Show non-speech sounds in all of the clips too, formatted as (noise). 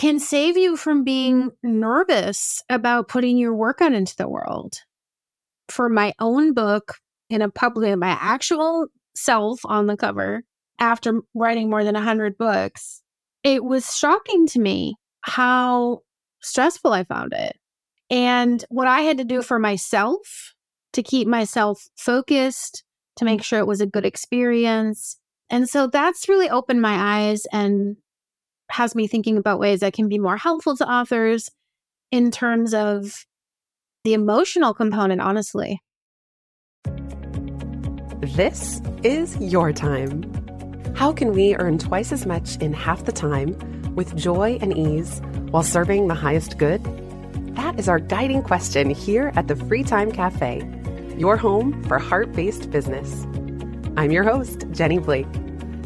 can save you from being mm-hmm. nervous about putting your work out into the world. For my own book, in a public, my actual self on the cover, after writing more than 100 books, it was shocking to me how stressful I found it. And what I had to do for myself to keep myself focused, to make mm. sure it was a good experience. And so that's really opened my eyes and has me thinking about ways that can be more helpful to authors in terms of the emotional component, honestly. This is your time. How can we earn twice as much in half the time with joy and ease while serving the highest good? That is our guiding question here at the Free Time Cafe, your home for heart based business. I'm your host, Jenny Blake.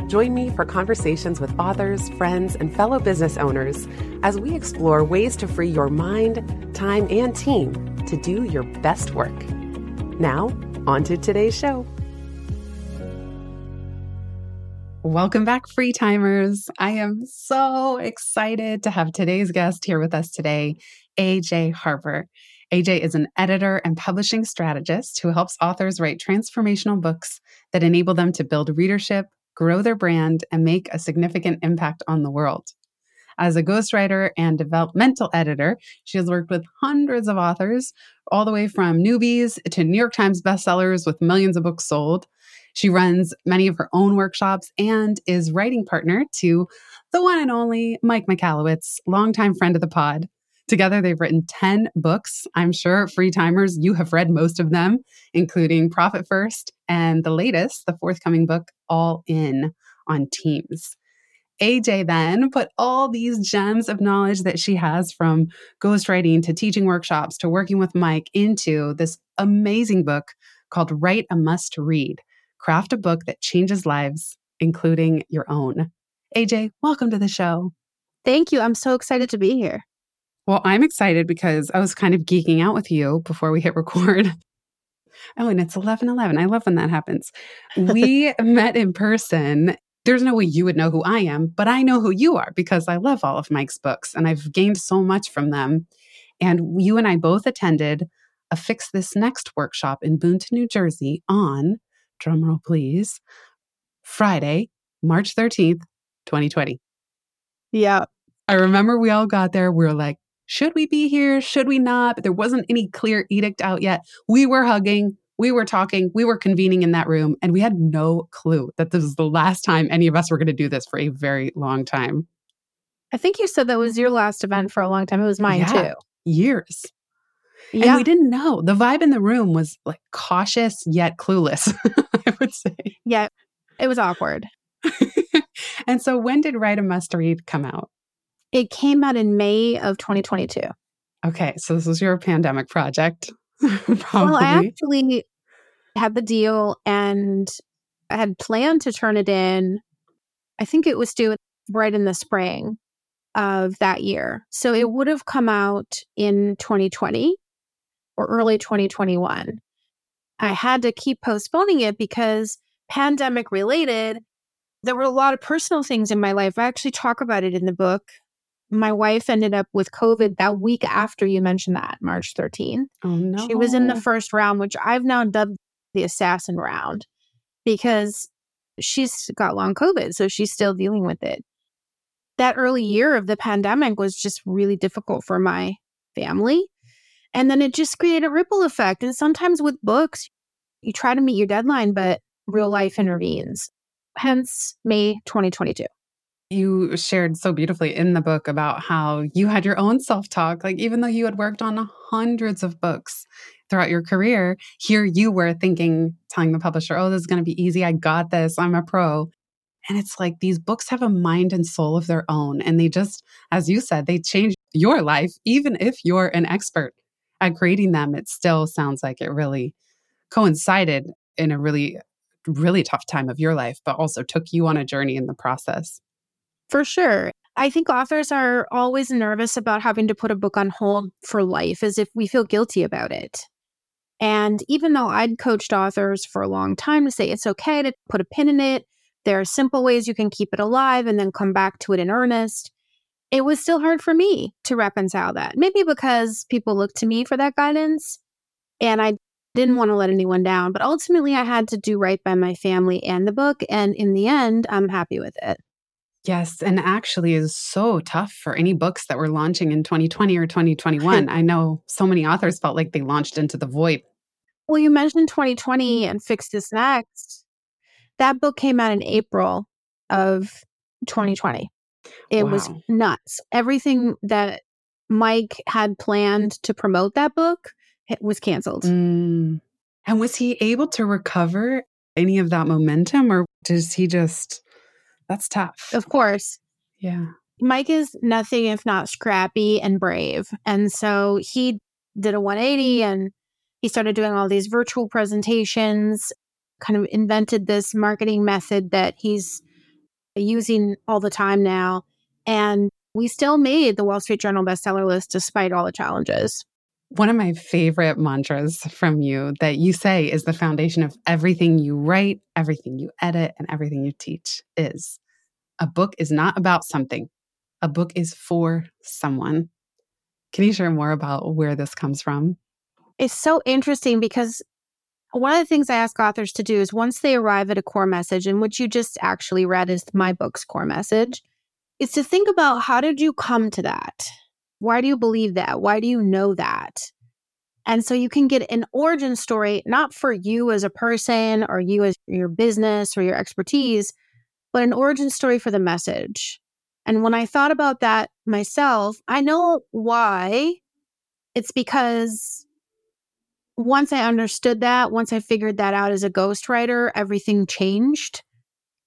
Join me for conversations with authors, friends, and fellow business owners as we explore ways to free your mind, time, and team to do your best work. Now, on to today's show. Welcome back, free timers. I am so excited to have today's guest here with us today, AJ Harper. AJ is an editor and publishing strategist who helps authors write transformational books that enable them to build readership, grow their brand, and make a significant impact on the world. As a ghostwriter and developmental editor, she has worked with hundreds of authors, all the way from newbies to New York Times bestsellers with millions of books sold. She runs many of her own workshops and is writing partner to the one and only Mike Michalowicz, longtime friend of the pod. Together, they've written 10 books. I'm sure, free timers, you have read most of them, including Profit First and the latest, the forthcoming book, All In on Teams. AJ then put all these gems of knowledge that she has from ghostwriting to teaching workshops to working with Mike into this amazing book called Write a Must Read Craft a Book That Changes Lives, including your own. AJ, welcome to the show. Thank you. I'm so excited to be here. Well, I'm excited because I was kind of geeking out with you before we hit record. (laughs) Oh, and it's 11 11. I love when that happens. We (laughs) met in person. There's no way you would know who I am, but I know who you are because I love all of Mike's books and I've gained so much from them. And you and I both attended a Fix This Next workshop in Boonton, New Jersey on, drumroll please, Friday, March 13th, 2020. Yeah. I remember we all got there. We were like, should we be here? Should we not? But there wasn't any clear edict out yet. We were hugging, we were talking, we were convening in that room, and we had no clue that this was the last time any of us were going to do this for a very long time. I think you said that was your last event for a long time. It was mine Yeah. too. Years. Yeah. And we didn't know. The vibe in the room was like cautious yet clueless, (laughs) I would say. yeah. It was awkward. (laughs) and so when did Write a Must Read come out? It came out in May of 2022. Okay, so this was your pandemic project. (laughs) Well, I actually had the deal and I had planned to turn it in. I think it was due right in the spring of that year. So it would have come out in 2020 or early 2021. I had to keep postponing it because pandemic related, there were a lot of personal things in my life. I actually talk about it in the book. My wife ended up with COVID that week after you mentioned that, March 13th. oh no. She was in the first round, which I've now dubbed the assassin round because she's got long COVID. So she's still dealing with it. That early year of the pandemic was just really difficult for my family. And then it just created a ripple effect. And sometimes with books, you try to meet your deadline, but real life intervenes. Hence, May 2022. You shared so beautifully in the book about how you had your own self talk. Like, even though you had worked on hundreds of books throughout your career, here you were thinking, telling the publisher, oh, this is going to be easy. I got this. I'm a pro. And it's like these books have a mind and soul of their own. And they just, as you said, they change your life, even if you're an expert at creating them, it still sounds like it really coincided in a really, really tough time of your life, but also took you on a journey in the process. For sure. I think authors are always nervous about having to put a book on hold for life as if we feel guilty about it. And even though I'd coached authors for a long time to say it's okay to put a pin in it, there are simple ways you can keep it alive and then come back to it in earnest. It was still hard for me to reconcile that. Maybe because people looked to me for that guidance and I didn't want to let anyone down. But ultimately, I had to do right by my family and the book. And in the end, I'm happy with it. Yes, and actually is so tough for any books that were launching in 2020 or 2021. (laughs) I know so many authors felt like they launched into the void. Well, you mentioned 2020 and Fix This Next. That book came out in April of 2020. It wow. was nuts. Everything that Mike had planned to promote that book was canceled. Mm. And was he able to recover any of that momentum or does he just that's tough. Of course. Yeah. Mike is nothing if not scrappy and brave. And so he did a 180 and he started doing all these virtual presentations, kind of invented this marketing method that he's using all the time now. And we still made the Wall Street Journal bestseller list despite all the challenges. One of my favorite mantras from you that you say is the foundation of everything you write, everything you edit, and everything you teach is a book is not about something, a book is for someone. Can you share more about where this comes from? It's so interesting because one of the things I ask authors to do is once they arrive at a core message, and what you just actually read is my book's core message, is to think about how did you come to that? Why do you believe that? Why do you know that? And so you can get an origin story, not for you as a person or you as your business or your expertise, but an origin story for the message. And when I thought about that myself, I know why. It's because once I understood that, once I figured that out as a ghostwriter, everything changed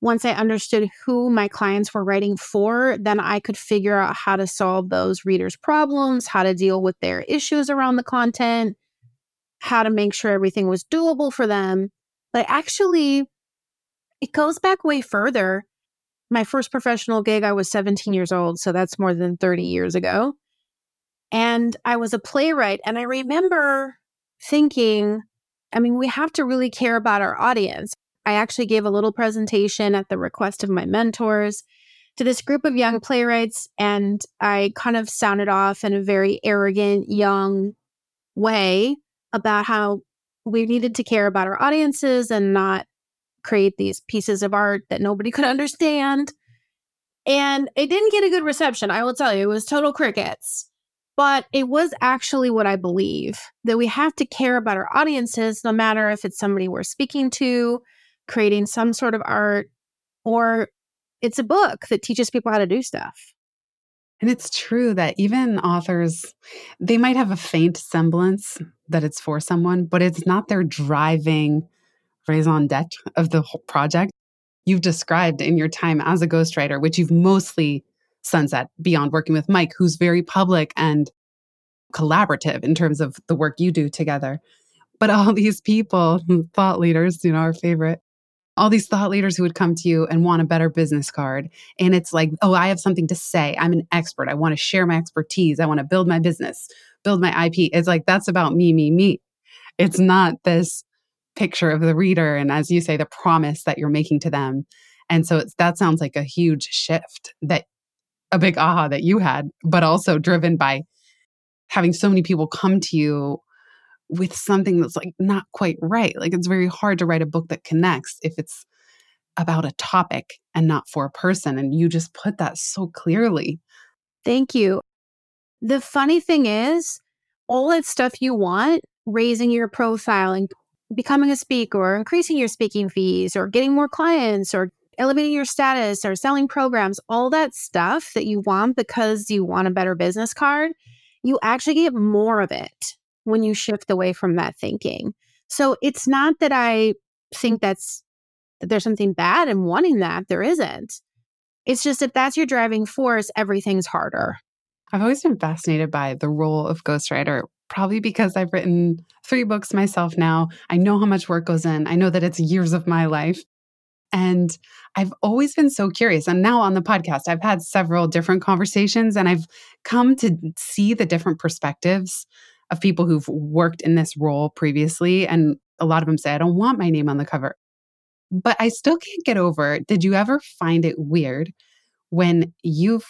once I understood who my clients were writing for, then I could figure out how to solve those readers' problems, how to deal with their issues around the content, how to make sure everything was doable for them. But actually, it goes back way further. My first professional gig, I was 17 years old. So that's more than 30 years ago. And I was a playwright. And I remember thinking, I mean, we have to really care about our audience. I actually gave a little presentation at the request of my mentors to this group of young playwrights, and I kind of sounded off in a very arrogant, young way about how we needed to care about our audiences and not create these pieces of art that nobody (laughs) could understand. And it didn't get a good reception, I will tell you. It was total crickets. But it was actually what I believe that we have to care about our audiences, no matter if it's somebody we're speaking to, creating some sort of art, or it's a book that teaches people how to do stuff. And it's true that even authors, they might have a faint semblance that it's for someone, but it's not their driving raison d'etre of the whole project. You've described in your time as a ghostwriter, which you've mostly sunset beyond working with Mike, who's very public and collaborative in terms of the work you do together. But all (laughs) these people, thought leaders, you know, our favorite, all these thought leaders who would come to you and want a better business card. And it's like, oh, I have something to say. I'm an expert. I want to share my expertise. I want to build my business, build my IP. It's like, that's about me, me, me. It's not this picture of the reader. And as you say, the promise that you're making to them. And so it's, that sounds like a huge shift that a big aha that you had, but also driven by having so many people come to you with something that's like not quite right. Like it's very hard to write a book that connects if it's about a topic and not for a person. And you just put that so clearly. Thank you. The funny thing is, all that stuff you want, raising your profile and becoming a speaker, or increasing your speaking fees, or getting more clients, or elevating your status, or selling programs, all that stuff that you want because you want a better business card, you actually get more of it when you shift away from that thinking. So it's not that I think that's that there's something bad in wanting that. There isn't. It's just if that's your driving force, everything's harder. I've always been fascinated by the role of ghostwriter, probably because I've written three books myself now. I know how much work goes in, I know that it's years of my life. And I've always been so curious. And now on the podcast, I've had several different conversations and I've come to see the different perspectives of people who've worked in this role previously. And a lot of them say, I don't want my name on the cover. But I still can't get over did you ever find it weird when you've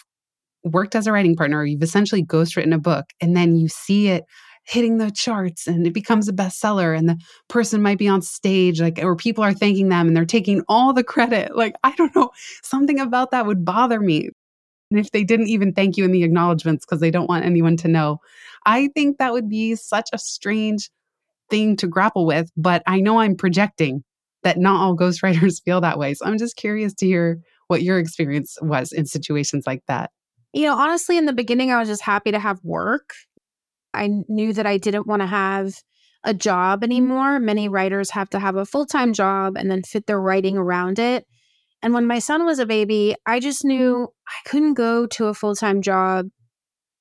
worked as a writing partner, you've essentially ghostwritten a book, and then you see it hitting the charts and it becomes a bestseller and the person might be on stage like or people are thanking them and they're taking all the credit like i don't know something about that would bother me and if they didn't even thank you in the acknowledgments because they don't want anyone to know i think that would be such a strange thing to grapple with but i know i'm projecting that not all ghostwriters (laughs) feel that way so i'm just curious to hear what your experience was in situations like that you know, honestly, in the beginning, I was just happy to have work. I knew that I didn't want to have a job mm-hmm. anymore. Many writers have to have a full time job and then fit their writing around it. And when my son was a baby, I just knew mm-hmm. I couldn't go to a full time job,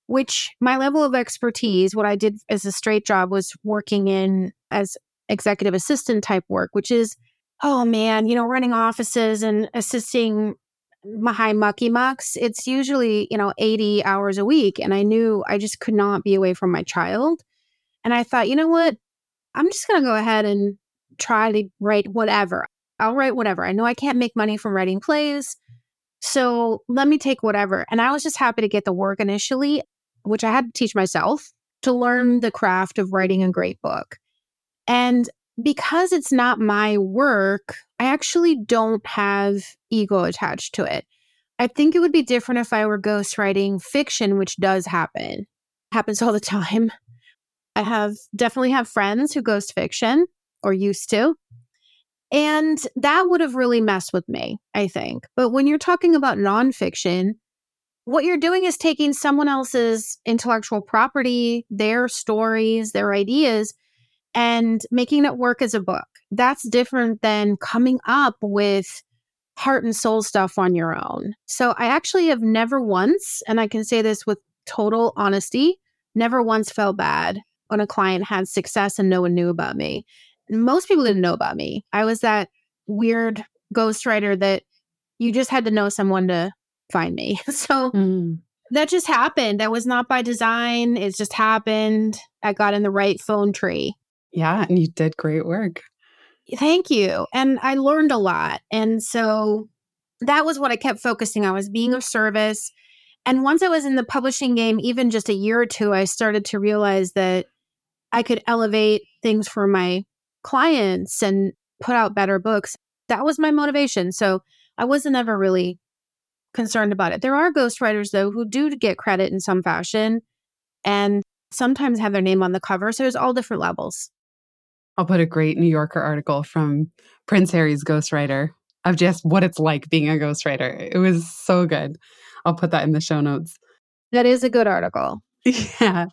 which my level of expertise, what I did as a straight job was working in as executive assistant type work, which is, oh man, you know, running offices and assisting my high mucky mucks, it's usually, you know, 80 hours a week. And I knew I just could not be away from my child. And I thought, you know what? I'm just going to go ahead and try to write whatever. I'll write whatever. I know I can't make money from writing plays. So let me take whatever. And I was just happy to get the work initially, which I had to teach myself to learn the craft of writing a great book. And because it's not my work, I actually don't have ego attached to it. I think it would be different if I were ghostwriting fiction, which does happen. Happens all the (laughs) time. I have definitely have friends who ghost fiction or used to. And that would have really messed with me, I think. But when you're talking about nonfiction, what you're doing is taking someone else's intellectual property, their stories, their ideas, and making it work as a book. That's different than coming up with heart and soul stuff on your own. So I actually have never once, and I can say this with total honesty, never once felt bad when a client had success and no one knew about me. Most people didn't know about me. I was that weird ghostwriter that you just had to know someone to find me. (laughs) So mm. that just happened. That was not by design. It just happened. I got in the right phone tree. Yeah, and you did great work. Thank you. And I learned a lot. And so that was what I kept focusing on was being of service. And once I was in the publishing game, even just a year or two, I started to realize that I could elevate things for my clients and put out better books. That was my motivation. So I wasn't ever really concerned about it. There are ghostwriters, though, who do get credit in some fashion and sometimes have their name on the cover. So there's all different levels. I'll put a great New Yorker article from Prince Harry's ghostwriter of just what it's like being a ghostwriter. It was so good. I'll put that in the show notes. That is a good article. (laughs) Yeah.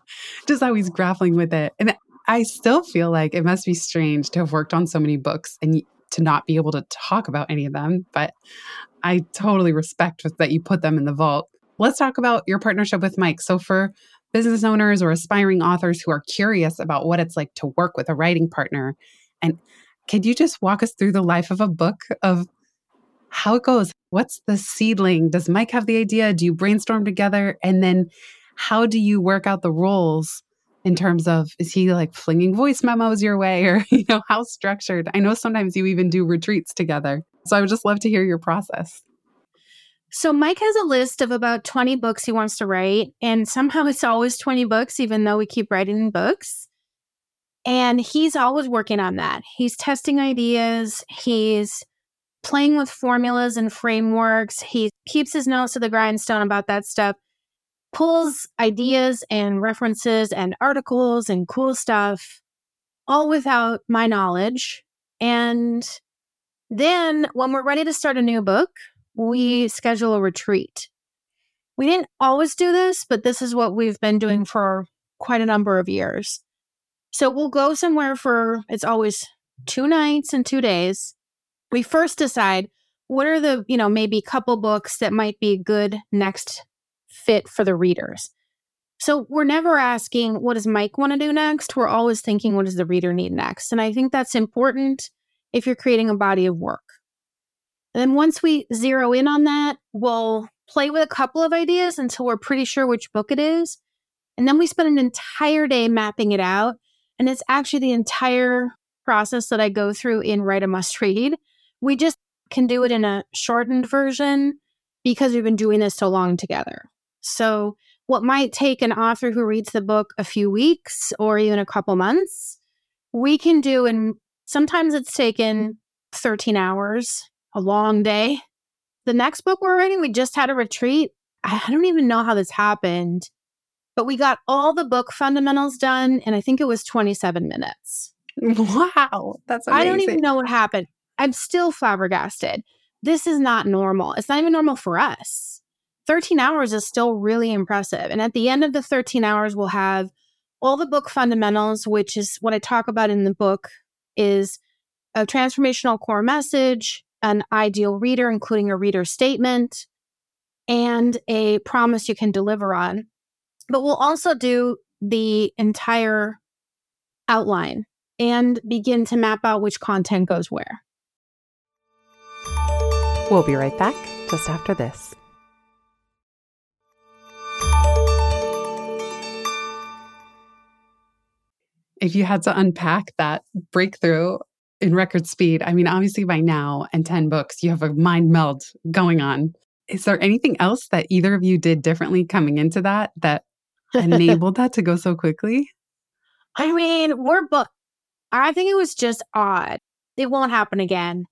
Just how he's grappling with it. And I still feel like it must be strange to have worked on so many books and to not be able to talk about any of them. But I totally respect that you put them in the vault. Let's talk about your partnership with Mike. So, for business owners or aspiring authors who are curious about what it's like to work with a writing partner. And could you just walk us through the life of a book of how it goes? What's the seedling? Does Mike have the idea? Do you brainstorm together? And then how do you work out the roles in terms of is he like flinging voice memos your way or (laughs) you know how structured? I know sometimes you even do retreats together. So I would just love to hear your process. So Mike has a list of about 20 books he wants to write, and somehow it's always 20 books, even though we keep writing books. And he's always working on that. He's testing ideas, he's playing with formulas and frameworks, he keeps his nose to the grindstone about that stuff, pulls ideas and references and articles and cool stuff, all without my knowledge. And then when we're ready to start a new book, we schedule a retreat. We didn't always do this, but this is what we've been doing mm. for quite a number of years. So we'll go somewhere for, it's always two nights and two days. We first decide what are the, you know, maybe couple books that might be good next fit for the readers. So we're never asking, what does Mike want to do next? We're always thinking, what does the reader need next? And I think that's important if you're creating a body of work. And then once we zero in on that, we'll play with a couple of ideas until we're pretty sure which book it is. And then we spend an entire day mapping it out. And it's actually the entire process that I go through in Write a Must Read. We just can do it in a shortened version because we've been doing this so long together. So, what might take an author who reads the book a few weeks or even a couple months, we can do in sometimes it's taken 13 hours, a long day. The next book we're writing, we just had a retreat. I don't even know how this happened, but we got all the book fundamentals done, and I think it was 27 minutes. Wow, that's amazing. I don't even know what happened. I'm still flabbergasted. This is not normal. It's not even normal for us. 13 hours is still really impressive. And at the end of the 13 hours, we'll have all the book fundamentals, which is what I talk about in the book is a transformational core message, an ideal reader, including a reader statement, and a promise you can deliver on. But we'll also do the entire outline and begin to map out which content goes where. We'll be right back just after this. If you had to unpack that breakthrough in record speed, I mean, obviously by now and 10 books, you have a mind meld going on. Is there anything else that either of you did differently coming into that that (laughs) enabled that to go so quickly? I mean, we're book. I think it was just odd. It won't happen again.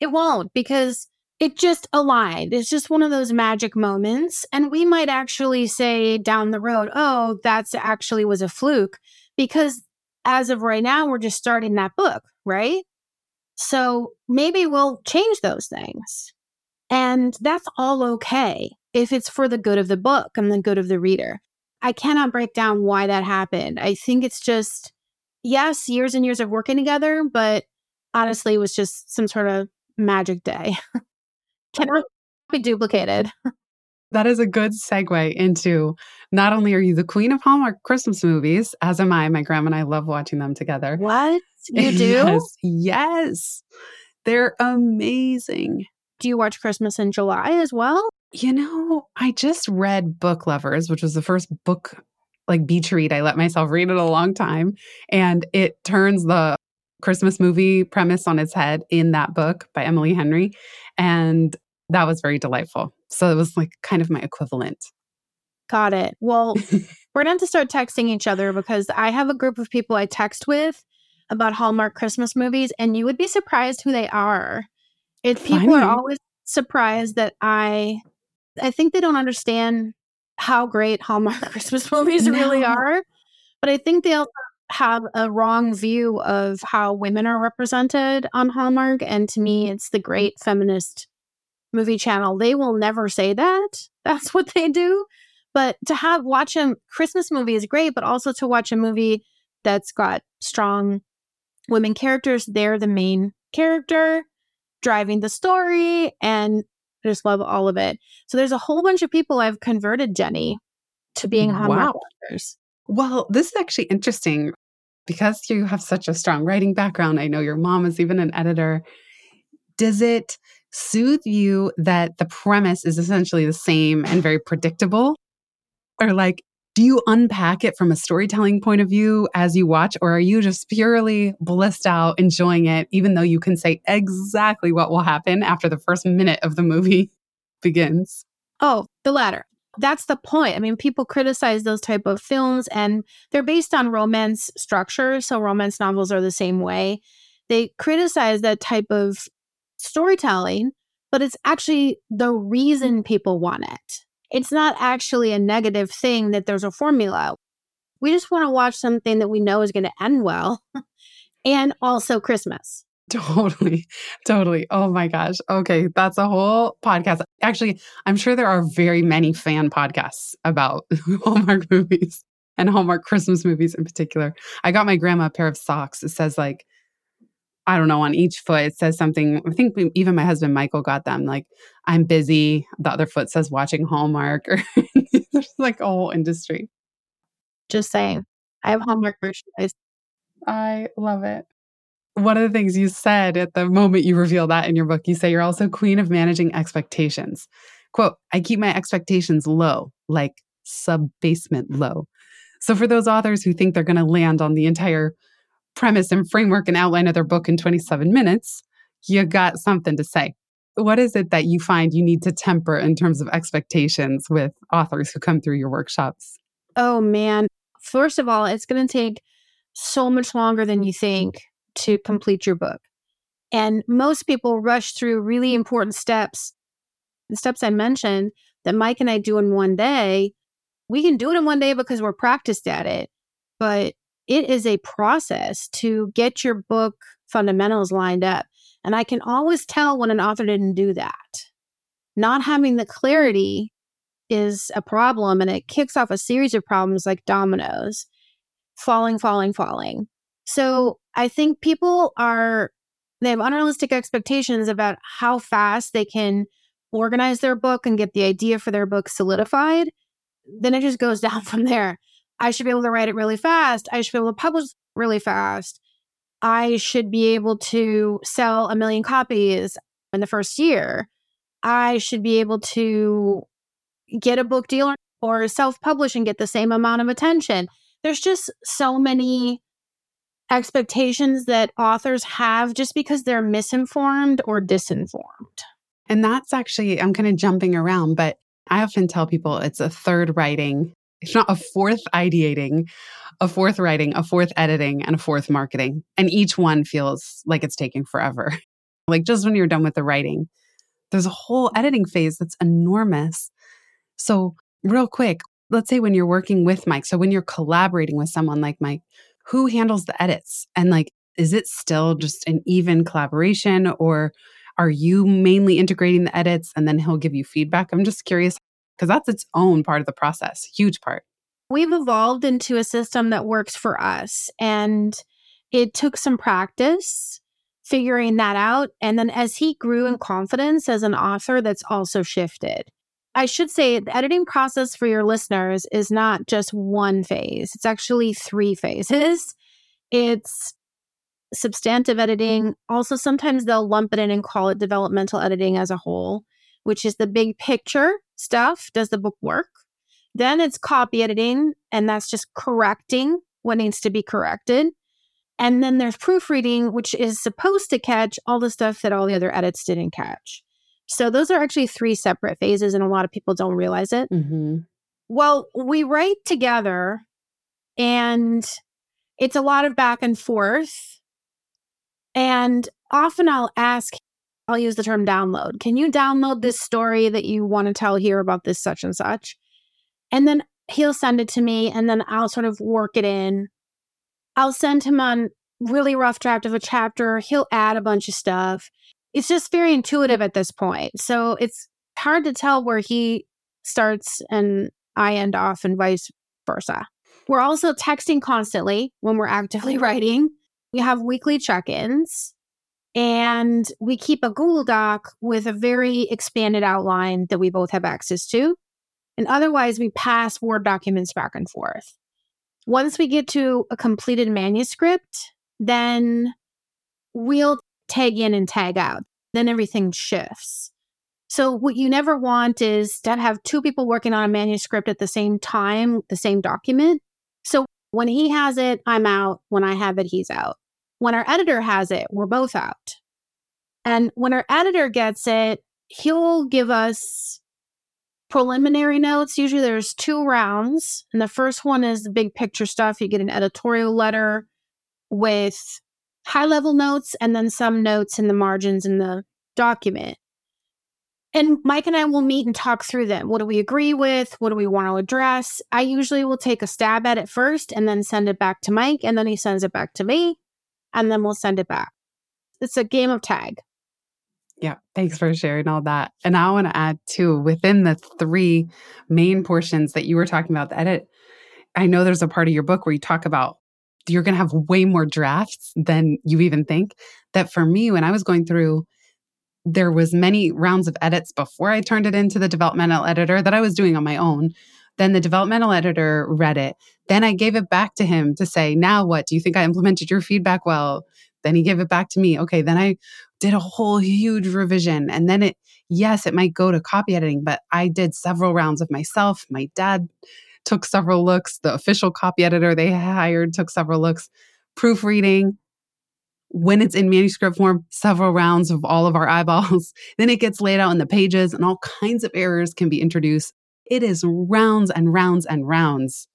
It won't because it just aligned. It's just one of those magic moments. And we might actually say down the road, oh, that's actually was a fluke because as of right now, we're just starting that book, right? So maybe we'll change those things. And that's all okay if it's for the good of the book and the good of the reader. I cannot break down why that happened. I think it's just, yes, years and years of working together, but honestly, it was just some sort of magic day. (laughs) cannot be duplicated. (laughs) That is a good segue into not only are you the queen of Hallmark Christmas movies, as am I. My grandma and I love watching them together. What? (laughs) You do? yes, yes. They're amazing. Do you watch Christmas in July as well? You know, I just read Book Lovers, which was the first book like beach read. I let myself read it a long time. And it turns the Christmas movie premise on its head in that book by Emily Henry. And that was very delightful. So it was like kind of my equivalent. Got it. Well, (laughs) we're going to have to start texting each other because I have a group of people I text with about Hallmark Christmas movies, and you would be surprised who they are. It people are always surprised that I I think they don't understand how great Hallmark (laughs) Christmas movies no. really are. But I think they also have a wrong view of how women are represented on Hallmark. And to me, it's the great feminist movie channel. They will never say that. (laughs) That's what they do. But to have watch a Christmas movie is great, but also to watch a movie that's got strong women characters, they're the main character driving the story and I just love all of it. So there's a whole bunch of people I've converted Jenny to being Hallmark wow. Authors. Well, this is actually interesting because you have such a strong writing background. I know your mom is even an editor. Does it soothe you that the premise is essentially the same and very predictable? Or like, do you unpack it from a storytelling point of view as you watch, or are you just purely blissed out, enjoying it, even though you can say exactly what will happen after the first minute of the movie (laughs) begins? Oh, the latter. That's the point. I mean, people criticize those type of films and they're based on romance structure. So romance novels are the same way. They criticize that type of storytelling, but it's actually the reason mm. people want it it's not actually a negative thing that there's a formula. We just want to watch something that we know is going to end well (laughs) and also Christmas. Totally. Totally. Oh my gosh. Okay. That's a whole podcast. Actually, I'm sure there are very many fan podcasts about (laughs) Hallmark movies and Hallmark Christmas movies in particular. I got my grandma a pair of socks. It says, like, I don't know, on each foot, it says something. I think even my husband Michael got them like, I'm busy. The other foot says watching Hallmark, (laughs) or there's like a whole industry. Just saying. I have Hallmark merchandise. I love it. One of the things you said at the moment you reveal that in your book, you say you're also queen of managing expectations. Quote, I keep my expectations low, like sub basement low. So for those authors who think they're going to land on the entire premise and framework and outline of their book in 27 minutes, you got something to say. What is it that you find you need to temper in terms of expectations with authors who come through your workshops? Oh, man. First of all, it's going to take so much longer than you think to complete your book. And most people rush through really important steps, the steps I mentioned that Mike and I do in one day. We can do it in one day because we're practiced at it, but it is a process to get your book fundamentals lined up. And I can always tell when an author didn't do that. Not having the clarity is a problem and it kicks off a series of problems like dominoes falling, falling, falling. So I think people are, they have unrealistic expectations about how fast they can organize their book and get the idea for their book solidified. Then it just goes (laughs) down from there. I should be able to write it really fast. I should be able to publish really fast. I should be able to sell a million copies in the first year. I should be able to get a book deal or self publish and get the same amount of attention. There's just so many expectations that authors have just because they're misinformed or disinformed. And that's actually, I'm kind of jumping around, but I often tell people it's a third writing if not a fourth ideating, a fourth writing, a fourth editing, and a fourth marketing. And each one feels like it's taking forever. (laughs) like just when you're done with the writing, there's a whole editing phase that's enormous. So, real quick, let's say when you're working with Mike, so when you're collaborating with someone like Mike, who handles the edits? And like, is it still just an even collaboration or are you mainly integrating the edits and then he'll give you feedback? I'm just curious because that's its own part of the process, huge part. We've evolved into a system that works for us. And it took some practice figuring that out. And then as he grew in confidence as an author, that's also shifted. I should say the editing process for your listeners is not just one phase, it's actually three phases. It's substantive editing. Mm-hmm. Also, sometimes they'll lump it in and call it developmental editing as a whole, which is the big picture stuff. Does the book work? Then it's copy editing, and that's just correcting what needs to be corrected. And then there's proofreading, which is supposed to catch all the stuff that all the other edits didn't catch. So those are actually three separate phases, and a lot of people don't realize it. Mm-hmm. Well, we write together, and it's a lot of back and forth. And often I'll ask I'll use the term download. Can you download this mm-hmm. story that you want to tell here about this such and such? And then he'll send it to me and then I'll sort of work it in. I'll send him on really rough draft of a chapter. He'll add a bunch of stuff. It's just very intuitive at this point. So it's hard to tell where he starts and I end off and vice versa. We're also texting constantly when we're actively (laughs) writing. We have weekly check ins. And we keep a Google Doc with a very expanded outline that we both have access to. And otherwise, we pass Word documents back and forth. Once we get to a completed manuscript, then we'll tag in and tag out. Then everything shifts. So, what you never want is to have two people working on a manuscript at the same time, the same document. So, when he has it, I'm out. When I have it, he's out. When our editor has it, we're both out. And when our editor gets it, he'll give us preliminary notes. Usually there's two rounds. And the first one is the big picture stuff. You get an editorial letter with high level notes and then some notes in the margins in the document. And Mike and I will meet and talk through them. What do we agree with? What do we want to address? I usually will take a stab at it first and then send it back to Mike. And then he sends it back to me and then we'll send it back. It's a game of tag. Yeah, thanks for sharing all that. And I want to add too, within the three main portions that you were talking about, the edit, I know there's a part of your book where you talk about you're going to have way more drafts than you even think. That for me, when I was going through, there was many rounds of edits before I turned it into the developmental editor that I was doing on my own Then the developmental editor read it. Then I gave it back to him to say, now what? Do you think I implemented your feedback well? Then he gave it back to me. Okay. Then I did a whole huge revision. And then it, yes, it might go to copy editing, but I did several rounds of myself. My dad took several looks. The official copy editor they hired took several looks. Proofreading, when it's in manuscript form, several rounds of all of our eyeballs. (laughs) then it gets laid out in the pages, and all kinds of errors can be introduced. It is rounds and rounds and rounds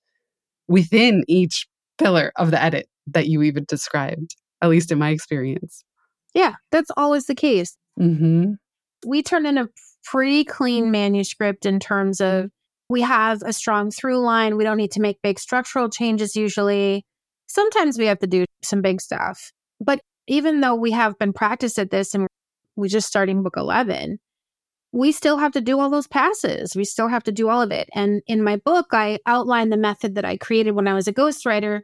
within each pillar of the edit that you even described, at least in my experience. Yeah, that's always the case. Mm-hmm. We turn in a pretty clean manuscript in terms of we have a strong through line. We don't need to make big structural changes usually. Sometimes we have to do some big stuff. But even though we have been practiced at this and we're just starting book 11, we still have to do all those passes. We still have to do all of it. And in my book, I outline the method that I created when I was a ghostwriter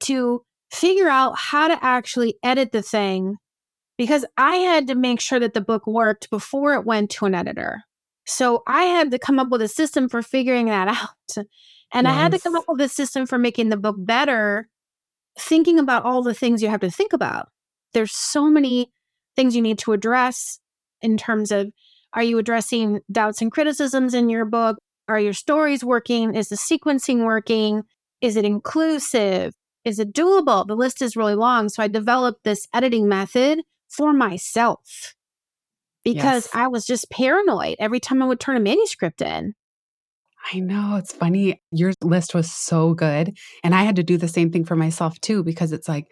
to figure out how to actually edit the thing because I had to make sure that the book worked before it went to an editor. So I had to come up with a system for figuring that (laughs) out. And I had to come up with a system for making the book better, thinking about all the things you have to think about. There's so many things you need to address in terms of are you addressing doubts and criticisms in your book? Are your stories working? Is the sequencing working? Is it inclusive? Is it doable? The list is really long. So I developed this editing method for myself because yes. I was just paranoid every time I would turn a manuscript in. I know. It's funny. Your list was so good. And I had to do the same thing for myself too, because it's like,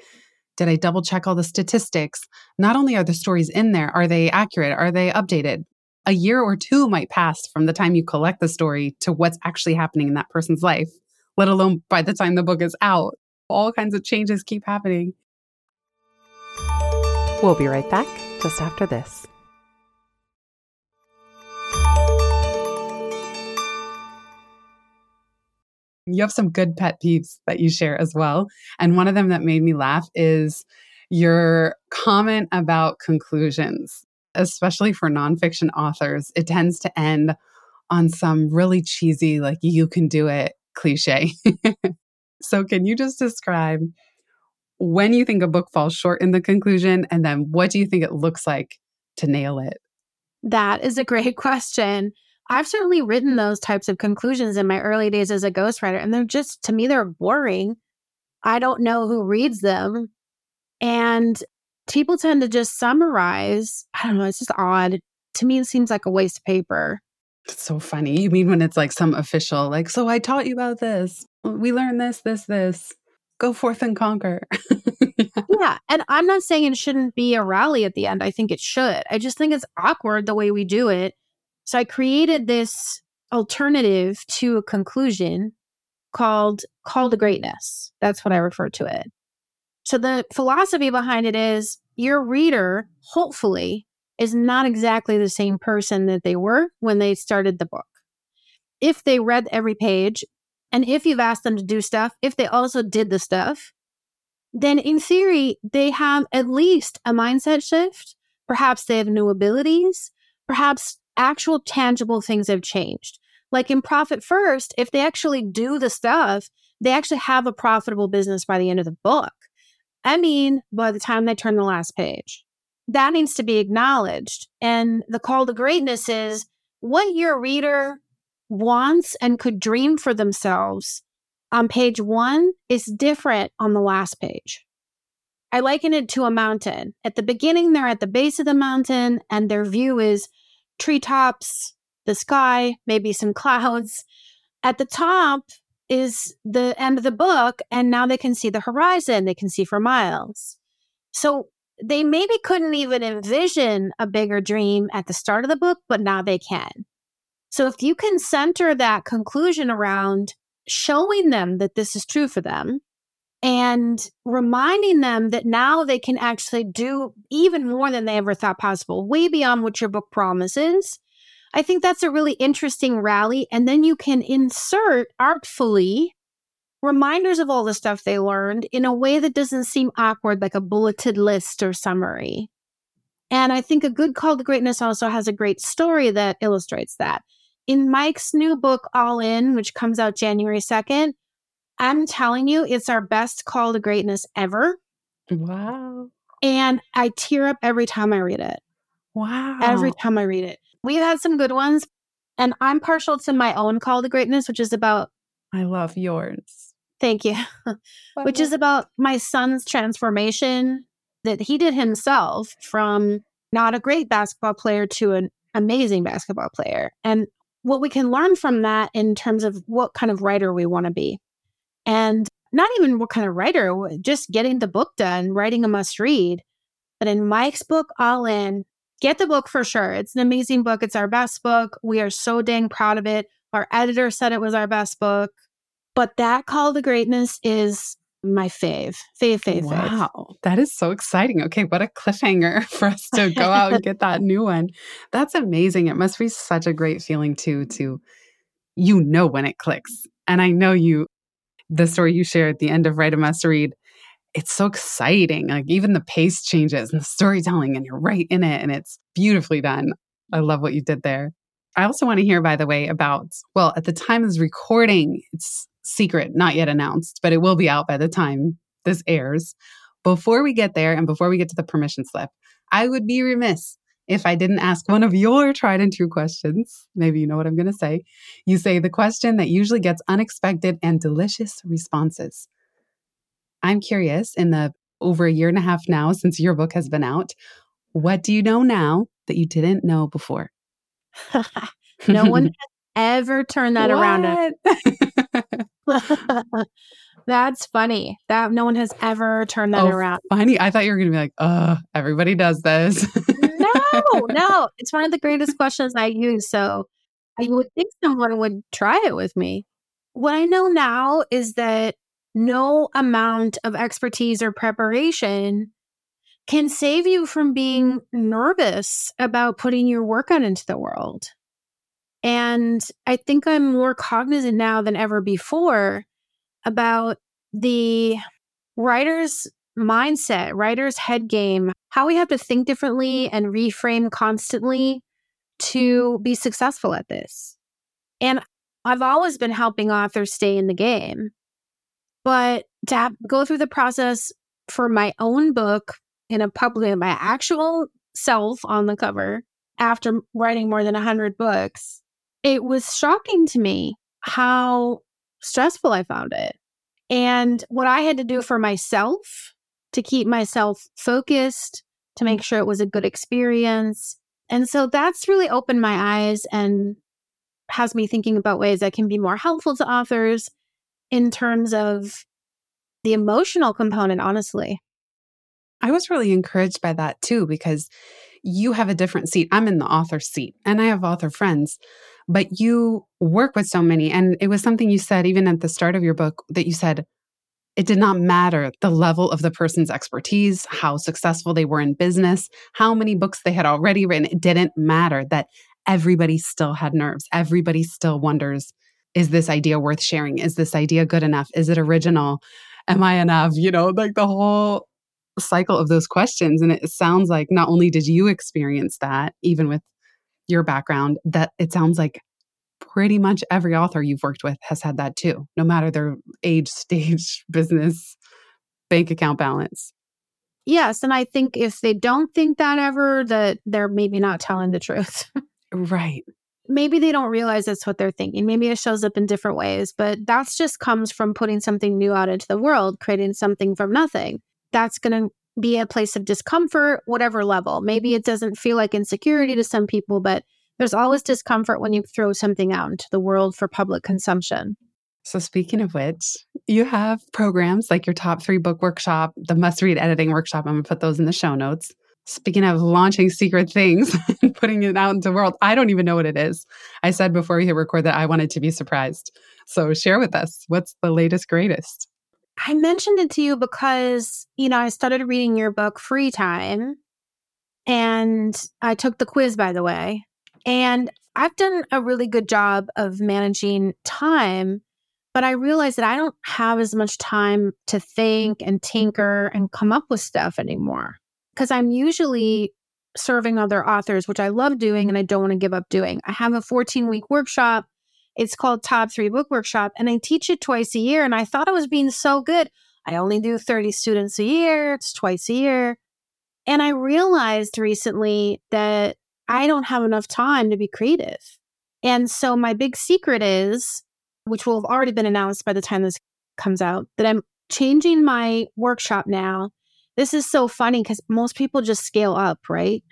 did I double check all the statistics? Not only are the stories in there, are they accurate? Are they updated? A year or two might pass from the time you collect the story to what's actually happening in that person's life, let alone by the time the book is out. All kinds of changes keep happening. We'll be right back just after this. You have some good pet peeves that you share as well. And one of them that made me laugh is your comment about conclusions, especially for nonfiction authors. It tends to end on some really cheesy, like, you can do it cliche. (laughs) so, can you just describe when you think a book falls short in the conclusion? And then what do you think it looks like to nail it? That is a great question. I've certainly written those types of conclusions in my early days as a ghostwriter, and they're just, to me, they're boring. I don't know who reads them. And people tend to just summarize. I don't know, it's just odd. To me, it seems like a waste of paper. It's so funny. You mean when it's like some official, like, so I taught you about this. We learned this, this, this go forth and conquer. (laughs) yeah. And I'm not saying it shouldn't be a rally at the end. I think it should. I just think it's awkward the way we do it. So I created this alternative to a conclusion called Call to Greatness. That's what I refer to it. So the philosophy behind it is your reader, hopefully, is not exactly the same person that they were when they started the book. If they read every page, and if you've asked them to do stuff, if they also did the stuff, then in theory, they have at least a mindset shift. Perhaps they have new abilities. Perhaps actual tangible things have changed. Like in Profit First, if they actually do the stuff, they actually have a profitable business by the end of the book. I mean, by the time they turn the last page. That needs to be acknowledged. And the call to greatness is what your reader wants and could dream for themselves on page one is different on the last page. I liken it to a mountain. At the beginning, they're at the base of the mountain and their view is treetops, the sky, maybe some (laughs) clouds. At the top is the end of the book, and now they can see the horizon, they can see for miles. So they maybe couldn't even envision a bigger dream at the start of the book, but now they can. So if you can center that conclusion around showing them that this is true for them and reminding them that now they can actually do even more than they ever thought possible, way beyond what your book promises. I think that's a really interesting rally. And then you can insert artfully reminders of all the stuff they learned in a way that doesn't seem awkward, like a bulleted list or summary. And I think a good call to greatness also has a great story that illustrates that. in Mike's new book, All In, which comes out January 2nd, I'm telling you, it's our best call to greatness ever. Wow. And I tear up every time I read it. Wow. Every time I read it. We've had some good ones. And I'm partial to my own call to greatness, which is about, I love yours. thank you, (laughs) which is about my son's transformation that he did himself from not a great basketball player to an amazing basketball player. And what we can learn from that in terms of what kind of writer we want to be. And not even what kind of writer, just getting the book done, writing a must read. But in Mike's book, All In, get the book for sure. It's an amazing book. It's our best book. We are so dang proud of it. Our editor said it was our best book. But that call to greatness is my fave. Fave, fave. Wow. That is so exciting. Okay. What a cliffhanger (laughs) for us to go out and get that new one. That's amazing. It must be such a great feeling, too, to you know when it clicks. And I know you, the story you shared at the end of Write a Must Read, it's so exciting. Like even the pace changes and the storytelling, and you're right in it, and it's beautifully done. I love what you did there. I also want to hear, by the way, about, well, at the time of this recording, it's secret, not yet announced, but it will be out by the time this airs. Before we get there and before we get to the permission slip, I would be remiss if I didn't ask one of your tried and true questions. Maybe you know what I'm going to say. You say the question that usually gets unexpected and delicious responses. I'm curious, in the over a year and a half now since your book has been out, what do you know now that you didn't know before? (laughs) no one (laughs) has ever turned that around. (laughs) That's funny. That no one has ever turned that oh, around. Funny. I thought you were going to be like, "Uh, everybody does this." no, no. It's one of the greatest questions I use. So I would think someone would try it with me. What I know now is that no amount of expertise or preparation can save you from being mm-hmm. nervous about putting your work out into the world. And I think I'm more cognizant now than ever before about the writer's mindset, writer's head game, how we have to think differently mm-hmm. and reframe constantly to mm-hmm. be successful at this. And I've always been helping authors stay in the game. But to have, go through the process for my own book in a public, my actual self on the cover after writing more than 100 books, it was shocking to me how stressful I found it. And what I had to do for myself to keep myself focused, to make sure it was a good experience. And so that's really opened my eyes and has me thinking about ways that can be more helpful to authors in terms of the emotional component, honestly. I was really encouraged by that too, because you have a different seat. I'm in the author seat and I have author friends, but you work with so many. And it was something you said even at the start of your book that you said it did not matter the level of the person's expertise, how successful they were in business, how many books they had already written. It didn't matter that everybody still had nerves. Everybody still wonders is this idea worth sharing? Is this idea good enough? Is it original? Am I enough? You know, like the whole cycle of those questions. And it sounds like not only did you experience that, even with your background, that it sounds like pretty much every author you've worked with has had that too, no matter their age, (laughs) stage, business, bank account balance. Yes. And I think if they don't think that ever, that they're maybe not telling the truth. (laughs) right maybe they don't realize that's what they're thinking. Maybe it shows up in different ways, but that's just comes from putting something new out into the world, creating something from nothing. That's going to be a place of discomfort, whatever level. Maybe mm-hmm. it doesn't feel like insecurity to some people, but there's always discomfort when you throw something out into the world for public consumption. So, speaking of which, you have programs like your top three book workshop, the must read editing workshop. I'm going to put those in the show notes. Speaking of launching secret things (laughs) and putting it out into the world, I don't even know what it is. I said before we hit record that I wanted to be surprised. So share with us what's the latest, greatest? I mentioned it to you because, you know, I started reading your book Free Time and I took the quiz, by the way. And I've done a really good job of managing time, but I realized that I don't have as much time to think and tinker and come up with stuff anymore because I'm usually serving other authors, which I love doing mm-hmm. and I don't want to give up doing. I have a 14 week workshop. It's called Top Three Book Workshop, and I teach it twice a year. And I thought I was being so good. I only do 30 students a year, it's twice a year. And I realized recently that I don't have enough time to be creative. And so my big secret is, which will have already been announced by the time this comes out, that I'm changing my workshop now. This is so funny because most people just scale up, right?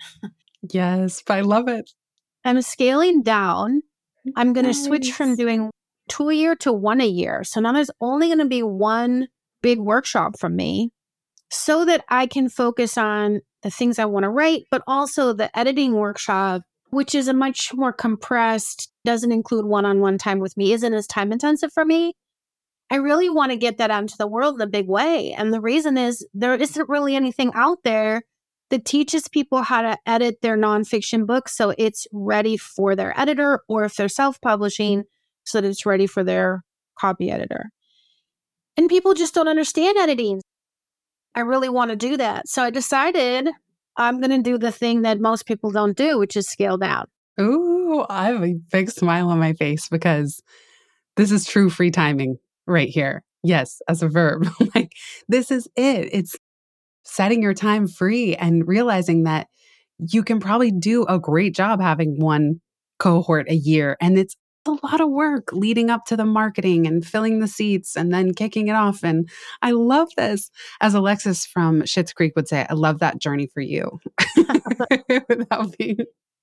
Yes, but I love it. I'm scaling down. I'm going to switch from doing two a year to one a year. So now there's only going to be one big workshop from me so that I can focus on the things I want to write, but also the editing workshop, which is a much more compressed, doesn't include one on one time with me, isn't as time intensive for me. I really want to get that out into the world in a big way. And the reason is there isn't really anything out there that teaches people how to edit their nonfiction books so it's ready for their editor, or if they're self publishing, so that it's ready for their copy editor. And people just don't understand editing. I really want to do that. So I decided I'm going to do the thing that most people don't do, which is scale down. Ooh, I have a big smile on my face because this is true free timing right here. Yes, as a verb. (laughs) like, this is it. It's setting your time free and realizing that you can probably do a great job having one cohort a year. And it's a lot of work leading up to the marketing and filling the seats and then kicking it off. And I love this. As Alexis from Schitt's Creek would say, I love that journey for you. (laughs) Without being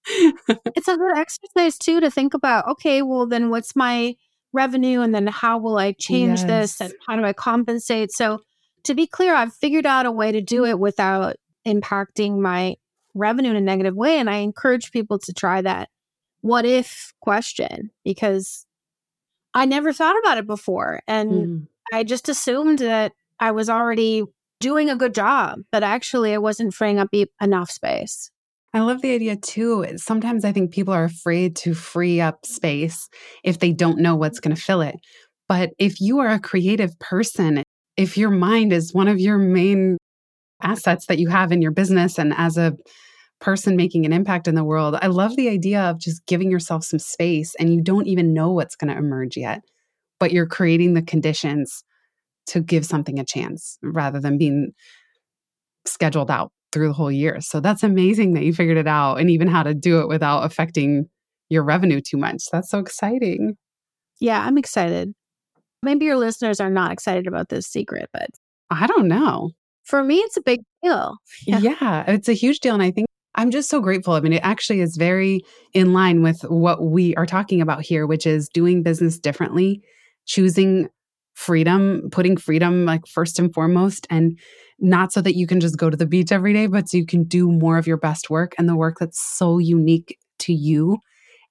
it's a good exercise too to think about okay well then what's my revenue and then how will i change this and how do i compensate? So to be clear i've figured out a way to do it without impacting my revenue in a negative way and i encourage people to try that what if question because i never thought about it before and Mm. i just assumed that i was already doing a good job but actually i wasn't freeing up e- enough space I love the idea too. Sometimes I think people are afraid to free up space if they don't know what's going to fill it. But if you are a creative person, if your mind is one of your main assets that you have in your business and as a person making an impact in the world, I love the idea of just giving yourself some space and you don't even know what's going to emerge yet, but you're creating the conditions to give something a chance rather than being scheduled out through the whole year. So that's amazing that you figured it out and even how to do it without affecting your revenue too much. That's so exciting. Yeah, I'm excited. Maybe your listeners are not excited about this secret, but I don't know. for me, it's a big deal. (laughs) Yeah. Yeah. it's a huge deal. And I think I'm just so grateful. I mean, it actually is very in line with what we are talking about here, which is doing business differently, choosing freedom, putting freedom like first and foremost, and not so that you can just go to the beach every day, but so you can do more of your best work and the work that's so unique to you.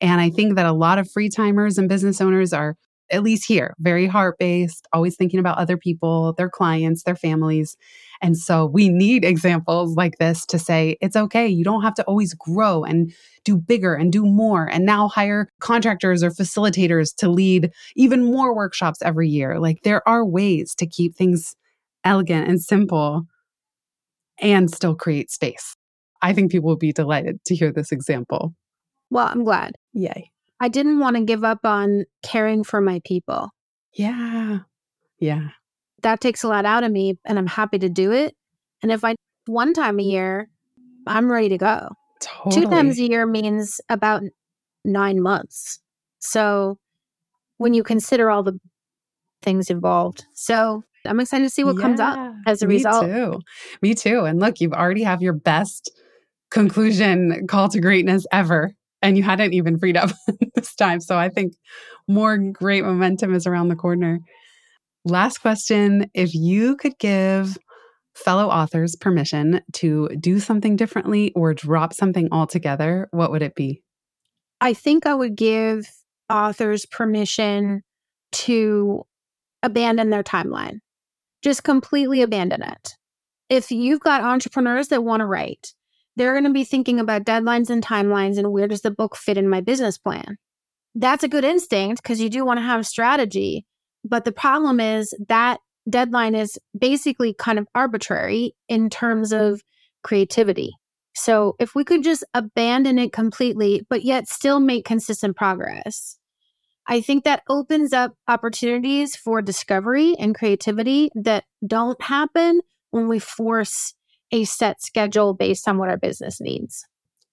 And I think that a lot of free timers and business owners are, at least here, very heart based, always thinking about other people, their clients, their families. And so we need examples like this to say it's okay. You don't have to always grow and do bigger and do more. And now hire contractors or facilitators to lead even more workshops every year. Like there are ways to keep things elegant and simple and still create space. I think people will be delighted to hear this example. Well, I'm glad. Yay. I didn't want to give up on caring for my people. Yeah. Yeah. That takes a lot out of me, and I'm happy to do it. And if I one time a year, I'm ready to go. Totally. Two times a year means about nine months. So when you consider all the things involved, so I'm excited to see what comes up as a me result. Me too. Me too. And look, you've already have your best conclusion call to greatness ever. And you hadn't even freed up (laughs) this time. So I think more great momentum is around the corner. Last question. If you could give fellow authors permission to do something differently or drop something altogether, what would it be? I think I would give authors permission to abandon their timeline, just completely abandon it. If you've got entrepreneurs that want to write, they're going to be thinking about deadlines and timelines and where does the book fit in my business plan. That's a good instinct because you do want to have a strategy. But the problem is that deadline is basically kind of arbitrary in terms of creativity. So if we could just abandon it completely, but yet still make consistent progress, I think that opens up opportunities for discovery and creativity that don't happen when we force a set schedule based on what our business needs.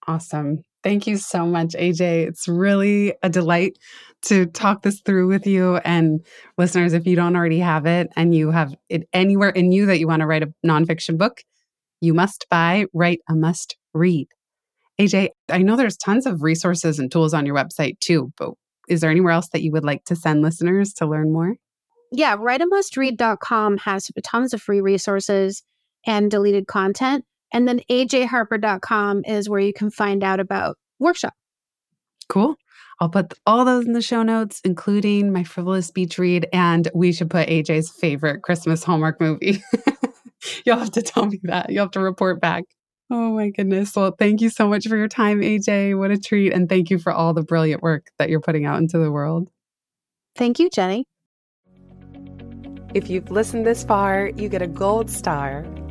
Awesome. Thank you so much, AJ. It's really a delight to talk this through with you. And listeners, if you don't already have it and you have it anywhere in you that you want to write a nonfiction book, you must buy, write a must read. AJ, I know there's tons of resources and tools on your website too, but is there anywhere else that you would like to send listeners to learn more? Yeah, writeamustread.com has tons of free resources and deleted content. And then ajharper.com is where you can find out about workshop. Cool. I'll put all those in the show notes, including my frivolous beach read. And we should put AJ's favorite Christmas Hallmark movie. (laughs) You'll have to tell me that. You'll have to report back. Oh my goodness. Well, thank you so much for your time, AJ. What a treat. And thank you for all the brilliant work that you're putting out into the world. Thank you, Jenny. If you've listened this far, you get a gold star.